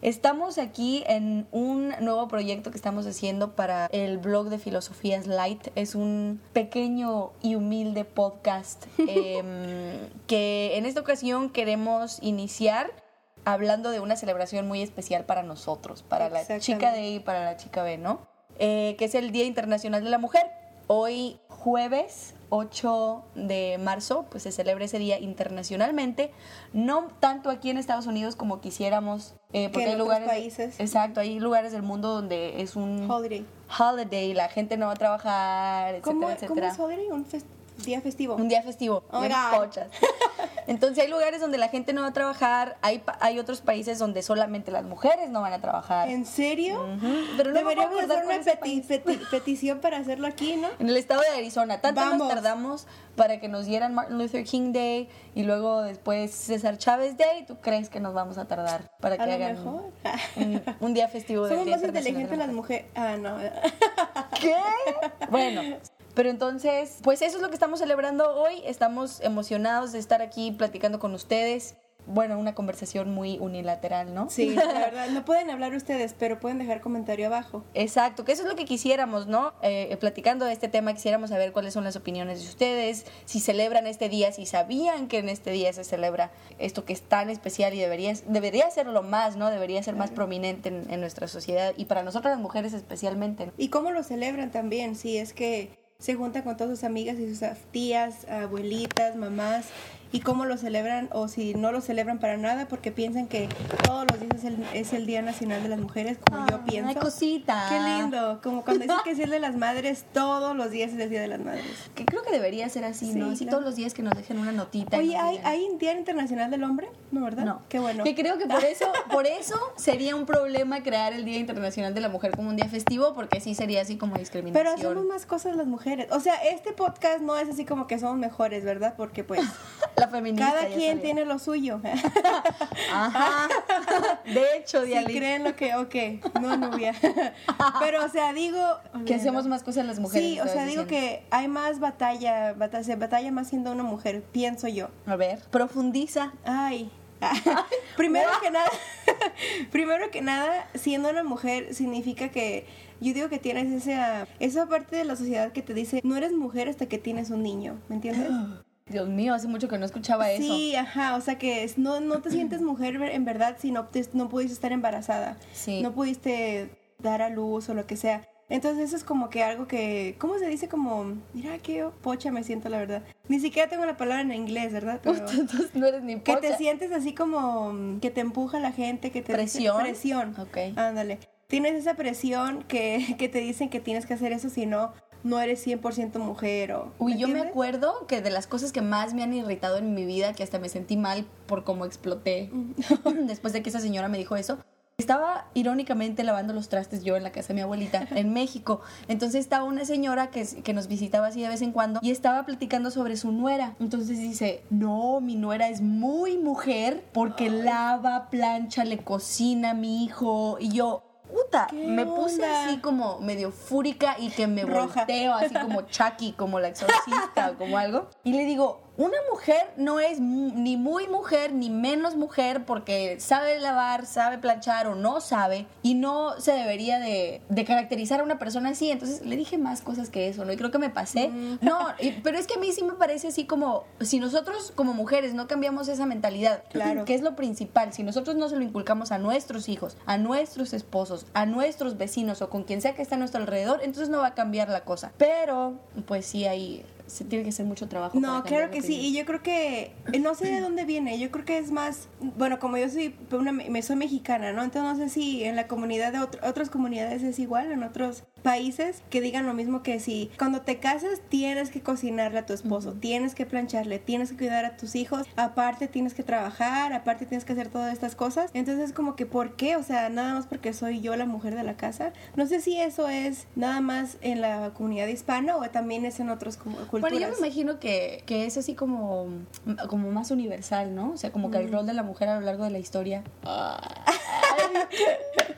Estamos aquí en un nuevo proyecto que estamos haciendo para el blog de Filosofías Light. Es un pequeño y humilde podcast em, que en esta ocasión queremos iniciar hablando de una celebración muy especial para nosotros, para la chica de y para la chica B, ¿no? Eh, que es el Día Internacional de la Mujer. Hoy jueves 8 de marzo, pues se celebra ese día internacionalmente, no tanto aquí en Estados Unidos como quisiéramos, eh, porque hay lugares, países. Exacto, hay lugares del mundo donde es un holiday, holiday, la gente no va a trabajar, etcétera, ¿Cómo, etcétera. ¿Cómo es holiday? Un día festivo. Un día festivo. Oh Entonces hay lugares donde la gente no va a trabajar, hay, hay otros países donde solamente las mujeres no van a trabajar. ¿En serio? Pero Deberíamos hacer una petición para hacerlo aquí, ¿no? En el estado de Arizona. Tanto nos tardamos para que nos dieran Martin Luther King Day y luego después César Chávez Day. ¿Tú crees que nos vamos a tardar para que hagan Un, día festivo de Somos más inteligentes las mujeres. Ah, no. ¿Qué? Bueno, pero entonces, pues eso es lo que estamos celebrando hoy. Estamos emocionados de estar aquí platicando con ustedes bueno, una conversación muy unilateral, ¿no? Sí, la verdad, no pueden hablar ustedes, pero pueden dejar comentario abajo. Exacto, que eso es lo que quisiéramos, ¿no? Eh, platicando de este tema, quisiéramos saber cuáles son las opiniones de ustedes, si celebran este día, si sabían que en este día se celebra esto que es tan especial y debería, debería serlo más, ¿no? Debería ser más prominente en, en nuestra sociedad y para nosotras las mujeres especialmente. Y cómo lo celebran también, si es que se junta con todas sus amigas y sus tías, abuelitas, mamás y cómo lo celebran o si no lo celebran para nada porque piensan que todos los días es el, es el Día Nacional de las Mujeres, como yo pienso. Ay, cosita. Qué lindo, como cuando dicen que es el de las Madres, todos los días es el Día de las Madres. Que creo que debería ser así, ¿no? Así todos los días que nos dejen una notita. Oye, ¿hay, ¿hay Día Internacional del Hombre? ¿No, verdad? No. Qué bueno. Que creo que por eso, por eso sería un problema crear el Día Internacional de la Mujer como un día festivo porque sí sería así como discriminación. Pero hacemos más cosas las mujeres. O sea, este podcast no es así como que somos mejores, ¿verdad? Porque pues... la feminista Cada quien tiene lo suyo. Ajá. De hecho. Si creen lo que, ok, no, novia. Pero, o sea, digo... Que hacemos más cosas las mujeres. Sí, o sea, digo que hay más batalla, batalla, batalla más siendo una mujer, pienso yo. A ver, profundiza. Ay, primero que nada, primero que nada, siendo una mujer significa que yo digo que tienes esa, esa parte de la sociedad que te dice, no eres mujer hasta que tienes un niño, ¿me entiendes? Dios mío, hace mucho que no escuchaba eso. Sí, ajá, o sea que no, no te sientes mujer en verdad si no, no pudiste estar embarazada. Sí. No pudiste dar a luz o lo que sea. Entonces eso es como que algo que, ¿cómo se dice? Como, mira qué pocha me siento, la verdad. Ni siquiera tengo la palabra en inglés, ¿verdad? Pero Entonces no eres ni pocha. Que te sientes así como que te empuja la gente, que te... Presión. presión. Ok. Ándale. Tienes esa presión que, que te dicen que tienes que hacer eso, si no, no eres 100% mujer o... Uy, yo me acuerdo que de las cosas que más me han irritado en mi vida, que hasta me sentí mal por cómo exploté después de que esa señora me dijo eso, estaba irónicamente lavando los trastes yo en la casa de mi abuelita en México. Entonces estaba una señora que, que, nos visitaba así de vez en cuando y estaba platicando sobre su nuera. Entonces dice, no, mi nuera es muy mujer porque lava, plancha, le cocina a mi hijo. Y yo, puta, me puse así como medio fúrica y que me Roja. volteo así como Chucky, como la exorcista o como algo. Y le digo, una mujer no es ni muy mujer ni menos mujer porque sabe lavar, sabe planchar o no sabe y no se debería de, de caracterizar a una persona así. Entonces le dije más cosas que eso, ¿no? Y creo que me pasé. Mm. No, y, pero es que a mí sí me parece así como si nosotros como mujeres no cambiamos esa mentalidad, claro. que es lo principal, si nosotros no se lo inculcamos a nuestros hijos, a nuestros esposos, a nuestros vecinos o con quien sea que está a nuestro alrededor, entonces no va a cambiar la cosa. Pero, pues sí hay se tiene que hacer mucho trabajo. No, claro que sí, y yo creo que, eh, no sé de dónde viene, yo creo que es más, bueno, como yo soy, una, me soy mexicana, ¿no? Entonces no sé si en la comunidad de otras comunidades es igual, en otros países, que digan lo mismo que si cuando te casas tienes que cocinarle a tu esposo, tienes que plancharle, tienes que cuidar a tus hijos, aparte tienes que trabajar, aparte tienes que hacer todas estas cosas. Entonces como que, ¿por qué? O sea, nada más porque soy yo la mujer de la casa. No sé si eso es nada más en la comunidad hispana o también es en otros culturas. Bueno, yo me imagino que, que, es así como, como más universal, ¿no? O sea, como que el rol de la mujer a lo largo de la historia.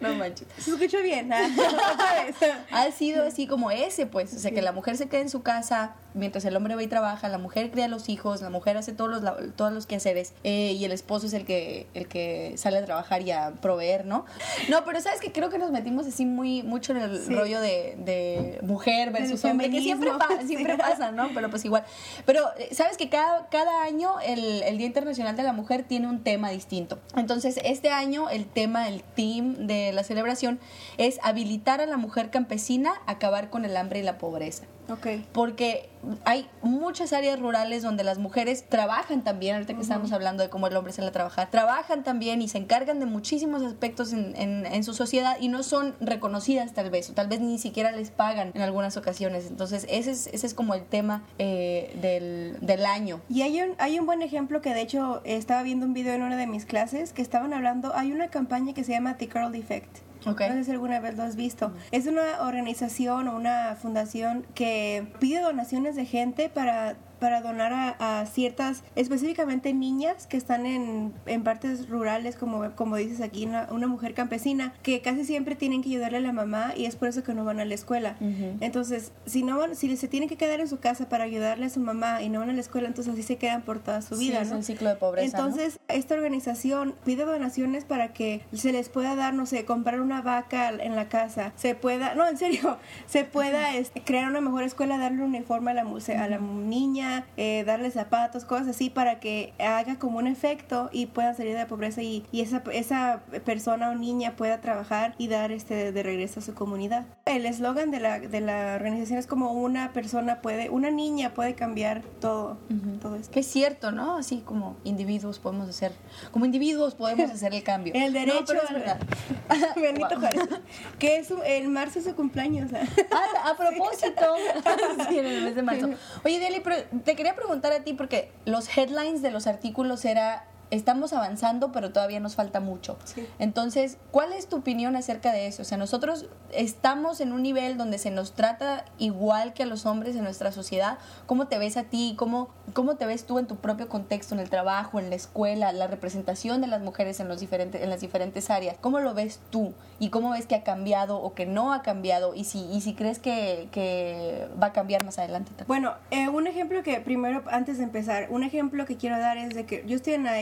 no manches. Se escuchó bien. ha sido así como ese, pues. O sea, que la mujer se quede en su casa, mientras el hombre va y trabaja, la mujer cría los hijos, la mujer hace todos los, todos los quehaceres eh, y el esposo es el que, el que sale a trabajar y a proveer, ¿no? No, pero sabes que creo que nos metimos así muy mucho en el rollo de, de mujer versus hombre, que siempre, siempre pasa, ¿no? Pero pues igual. Pero eh, sabes que cada, cada año el, el Día Internacional de la Mujer tiene un tema distinto. Entonces, este año el tema, el team de la celebración es habilitar a la mujer campesina a acabar con el hambre y la pobreza. Okay. Porque hay muchas áreas rurales donde las mujeres trabajan también, ahorita que estamos hablando de cómo el hombre sale a trabajar, trabajan también y se encargan de muchísimos aspectos en, en, su sociedad y no son reconocidas tal vez, o tal vez ni siquiera les pagan en algunas ocasiones. Entonces, ese es, ese es como el tema eh, del, del, año. Y hay un, hay un buen ejemplo que de hecho estaba viendo un video en una de mis clases que estaban hablando, hay una campaña que se llama The Girl Effect no sé si alguna vez lo has visto. Es una organización o una fundación que pide donaciones de gente para para donar a, ciertas, específicamente niñas que están en, en partes rurales, como, como dices aquí, una, una, mujer campesina, que casi siempre tienen que ayudarle a la mamá y es por eso que no van a la escuela. Entonces, si no si se tienen que quedar en su casa para ayudarle a su mamá y no van a la escuela, entonces así se quedan por toda su vida. es un ciclo de pobreza. Entonces, esta organización pide donaciones para que se les pueda dar, no sé, comprar una vaca en la casa, se pueda, no, en serio, se pueda este, crear una mejor escuela, darle un uniforme a la, a la niña eh, darle zapatos, cosas así para que haga como un efecto y pueda salir de la pobreza y, y esa, esa persona o niña pueda trabajar y dar este de regreso a su comunidad. El eslogan de la, de la organización es como una persona puede, una niña puede cambiar todo, todo esto. Que es cierto, ¿no? Así como individuos podemos hacer, como individuos podemos hacer el cambio. el derecho no, Benito Juárez. Que es el marzo es su cumpleaños. Ah, a propósito. sí, en el mes de marzo. Oye, Deli, pero te quería preguntar a ti porque los headlines de los artículos era estamos avanzando, pero todavía nos falta mucho. Entonces, ¿cuál es tu opinión acerca de eso? O sea, nosotros estamos en un nivel donde se nos trata igual que a los hombres en nuestra sociedad. ¿Cómo te ves a ti? ¿Cómo, cómo te ves tú en tu propio contexto, en el trabajo, en la escuela, la representación de las mujeres en, los diferentes, en las diferentes áreas? ¿Cómo lo ves tú? ¿Y cómo ves que ha cambiado o que no ha cambiado? ¿Y si, y si crees que, que va a cambiar más adelante? Bueno, eh, un ejemplo que primero, antes de empezar, un ejemplo que quiero dar es de que yo estoy en la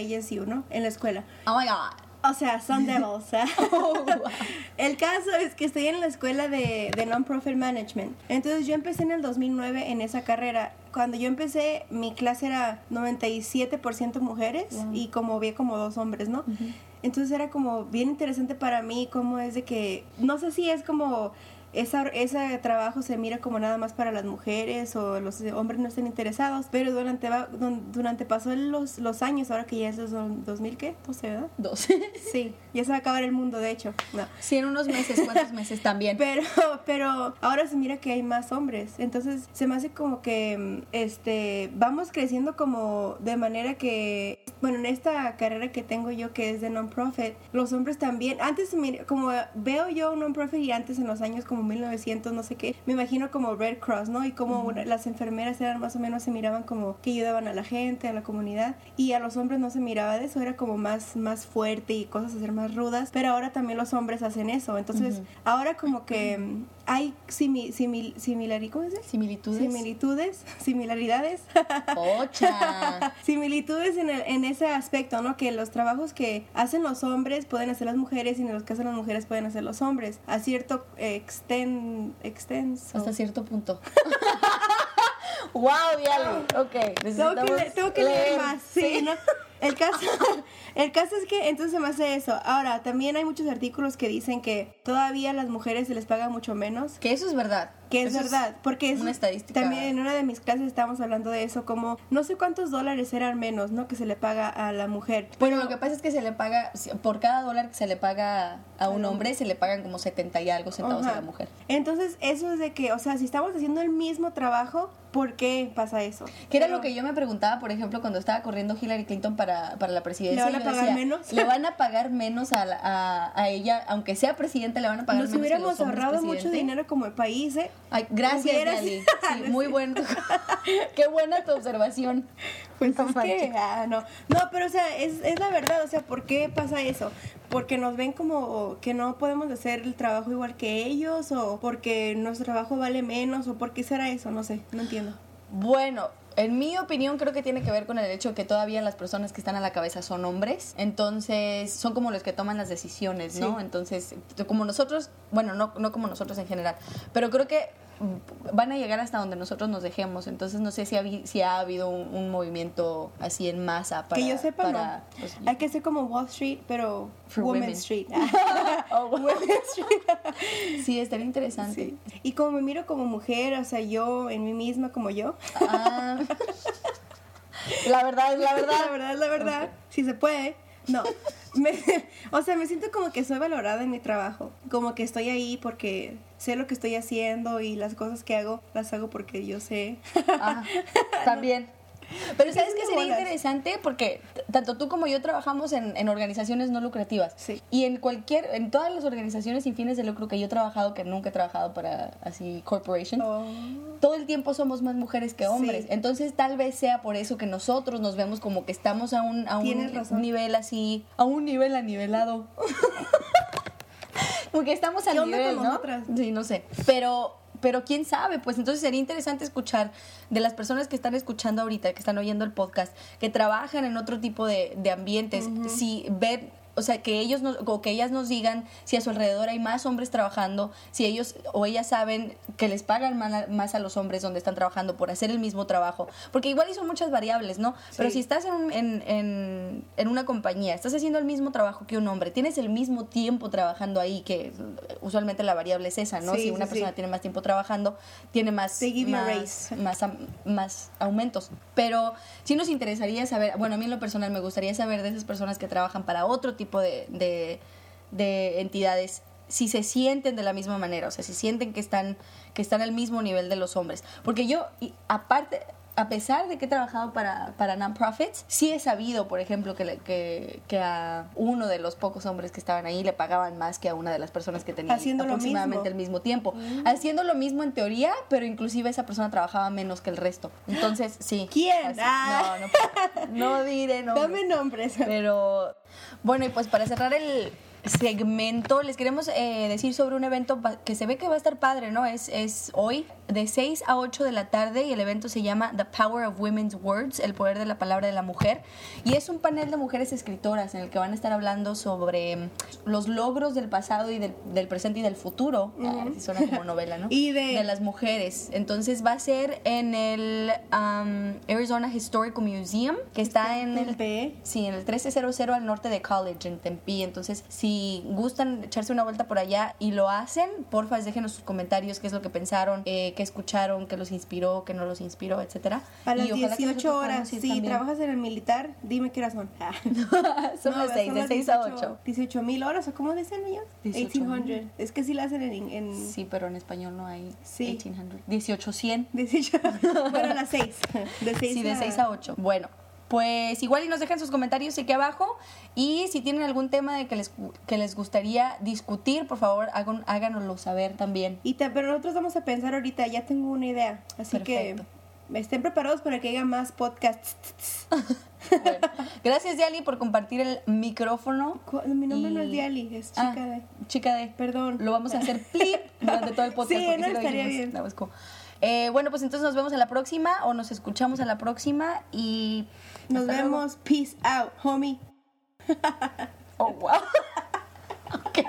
En la escuela. Oh my God. O sea, son devils. ¿eh? Oh, el caso es que estoy en la escuela de, de Non-Profit Management. Entonces yo empecé en el 2009 en esa carrera. Cuando yo empecé, mi clase era 97% mujeres y como vi como dos hombres, ¿no? Entonces era como bien interesante para mí cómo es de que, no sé si es como esa, ese trabajo se mira como nada más para las mujeres o los hombres no estén interesados, pero durante, durante pasó los, los años, ahora que ya es 2000, ¿qué? 12, ¿verdad? 12. Sí, ya se va a acabar el mundo, de hecho. No. Sí, en unos meses, ¿cuántos meses también? Pero, pero ahora se mira que hay más hombres, entonces se me hace como que este vamos creciendo como de manera que, bueno, en esta carrera que tengo yo que es de non-profit, los hombres también, antes como veo yo un non-profit y antes en los años como 1900, no sé qué, me imagino como Red Cross, ¿no? Y como las enfermeras eran más o menos, se miraban como que ayudaban a la gente, a la comunidad, y a los hombres no se miraba de eso, era como más, más fuerte y cosas a ser más rudas, pero ahora también los hombres hacen eso, entonces ahora como que hay simi, simil, ¿cómo es? Similitudes. Similitudes, similaridades. Pocha. Similitudes en, el, en ese aspecto, ¿no? Que los trabajos que hacen los hombres pueden hacer las mujeres y los que hacen las mujeres pueden hacer los hombres. A cierto exten, extenso. Hasta cierto punto. wow, Diale. Ok. Tengo que, leer, más. Sí, ¿no? El caso, el caso es que entonces se me hace eso. Ahora, también hay muchos artículos que dicen que todavía a las mujeres se les paga mucho menos. Que eso es verdad. Que es verdad, porque es una estadística. También en una de mis clases estábamos hablando de eso, como no sé cuántos dólares eran menos, ¿no? Que se le paga a la mujer. Bueno, lo que pasa es que se le paga, por cada dólar que se le paga a un hombre, se le pagan como 70 y algo centavos a la mujer. Entonces, eso es de que, o sea, si estamos haciendo el mismo trabajo, ¿por qué pasa eso? Que era lo que yo me preguntaba, por ejemplo, cuando estaba corriendo Hillary Clinton para, para la presidencia. ¿Le van a pagar menos? Le van a pagar menos a, a, a, ella, aunque sea presidente, le van a pagar Nos menos. Nos hubiéramos ahorrado mucho dinero como país, ¿eh? Ay, gracias, Sí, muy bueno. Qué buena tu observación. Pues no, ah, no. no, pero o sea, es, es la verdad, o sea, ¿por qué pasa eso? porque nos ven como que no podemos hacer el trabajo igual que ellos o porque nuestro trabajo vale menos o por qué será eso, no sé, no entiendo. Bueno, en mi opinión creo que tiene que ver con el hecho de que todavía las personas que están a la cabeza son hombres, entonces son como los que toman las decisiones, ¿no? Sí. Entonces, como nosotros, bueno, no, no como nosotros en general, pero creo que van a llegar hasta donde nosotros nos dejemos, entonces no sé si ha, si ha habido un, un movimiento así en masa para... que yo sepa, para, no. pues, Hay que ser como Wall Street, pero Women women. Street. Oh, Women Street. sí, estaría interesante. Sí. Y como me miro como mujer, o sea, yo en mí misma como yo. Ah. la verdad, la verdad. La verdad, la verdad. Si se puede. No. Me- o sea, me siento como que soy valorada en mi trabajo. Como que estoy ahí porque sé lo que estoy haciendo y las cosas que hago las hago porque yo sé. Ajá, también. Pero ¿sabes qué sería bolas. interesante? Porque tanto tú como yo trabajamos en, en organizaciones no lucrativas. Sí. Y en cualquier, en todas las organizaciones sin fines de lucro que yo he trabajado, que nunca he trabajado para así corporation, Oh. todo el tiempo somos más mujeres que hombres. Sí. Entonces tal vez sea por eso que nosotros nos vemos como que estamos a un, a un razón. nivel así, a un nivel anivelado. Porque estamos al ¿Qué onda nivel, ¿no? nosotras? Sí, no sé. Pero, pero quién sabe, pues entonces sería interesante escuchar de las personas que están escuchando ahorita, que están oyendo el podcast, que trabajan en otro tipo de, de ambientes, si ver, o sea, que ellos nos, o que ellas nos digan si a su alrededor hay más hombres trabajando, si ellos o ellas saben que les pagan más a, los hombres donde están trabajando por hacer el mismo trabajo. Porque igual son muchas variables, ¿no? Pero Sí. si estás en, en, en, en una compañía, estás haciendo el mismo trabajo que un hombre, tienes el mismo tiempo trabajando ahí, que usualmente la variable es esa, ¿no? Sí, si una sí, persona tiene más tiempo trabajando, tiene más, más, más, más aumentos. Pero sí nos interesaría saber, bueno, a mí en lo personal me gustaría saber de esas personas que trabajan para otro tipo de, de, de entidades si se sienten de la misma manera, o sea, si sienten que están, que están al mismo nivel de los hombres. Porque yo, aparte, a pesar de que he trabajado para, para non-profits, sí he sabido, por ejemplo, que, le- que, que a uno de los pocos hombres que estaban ahí le pagaban más que a una de las personas que tenía Haciendo aproximadamente el mismo tiempo. Haciendo lo mismo en teoría, pero inclusive esa persona trabajaba menos que el resto. Entonces, sí. ¿Quién? así- Ah. No, no, no diré nombres. Dame nombres. Pero bueno, y pues para cerrar el segmento, les queremos eh, decir sobre un evento que se ve que va a estar padre, ¿no? Es, es hoy de 6 a 8 de la tarde y el evento se llama The Power of Women's Words, el poder de la palabra de la mujer. Y es un panel de mujeres escritoras en el que van a estar hablando sobre mm, los logros del pasado y del, del presente y del futuro. Ah, así suena como novela, ¿no? Y de- las mujeres. Entonces va a ser en el um, Arizona Historical Museum, que está en el Tempe. Sí, en el 1300 al norte de College, en Tempe. Entonces, si gustan echarse una vuelta por allá y lo hacen, porfa, déjenos sus comentarios, qué es lo que pensaron, eh, qué escucharon, qué los inspiró, qué no los inspiró, etcétera. A las Y ojalá que 18 nosotros horas. Si también. trabajas en el militar, dime qué horas son. Ah. Son No, las 6, de las 6 a 18 8. 18 mil horas, ¿o cómo dicen ellos? 18,000. 1800. Es que sí la hacen en. en Sí, pero en español no hay Sí. 1800. 1800. 18. bueno, a las 6. De 6 Sí, de 6 a 8. Bueno, pues igual y nos dejan sus comentarios aquí abajo. Y si tienen algún tema de que les, que les gustaría discutir, por favor, hagan, háganoslo saber también. Y pero nosotros vamos a pensar ahorita, ya tengo una idea. Así Perfecto. que estén preparados para que haya más podcasts. Bueno, gracias, Yali, por compartir el micrófono. Mi nombre no es Diali, es Ah, chica de. Chica de. Perdón. Lo vamos a hacer plip durante todo el podcast. Sí, no, lo estaría bien. That was cool. Eh, bueno, pues entonces nos vemos a la próxima o nos escuchamos a la próxima y... Nos vemos. Peace out, homie. oh, wow. okay.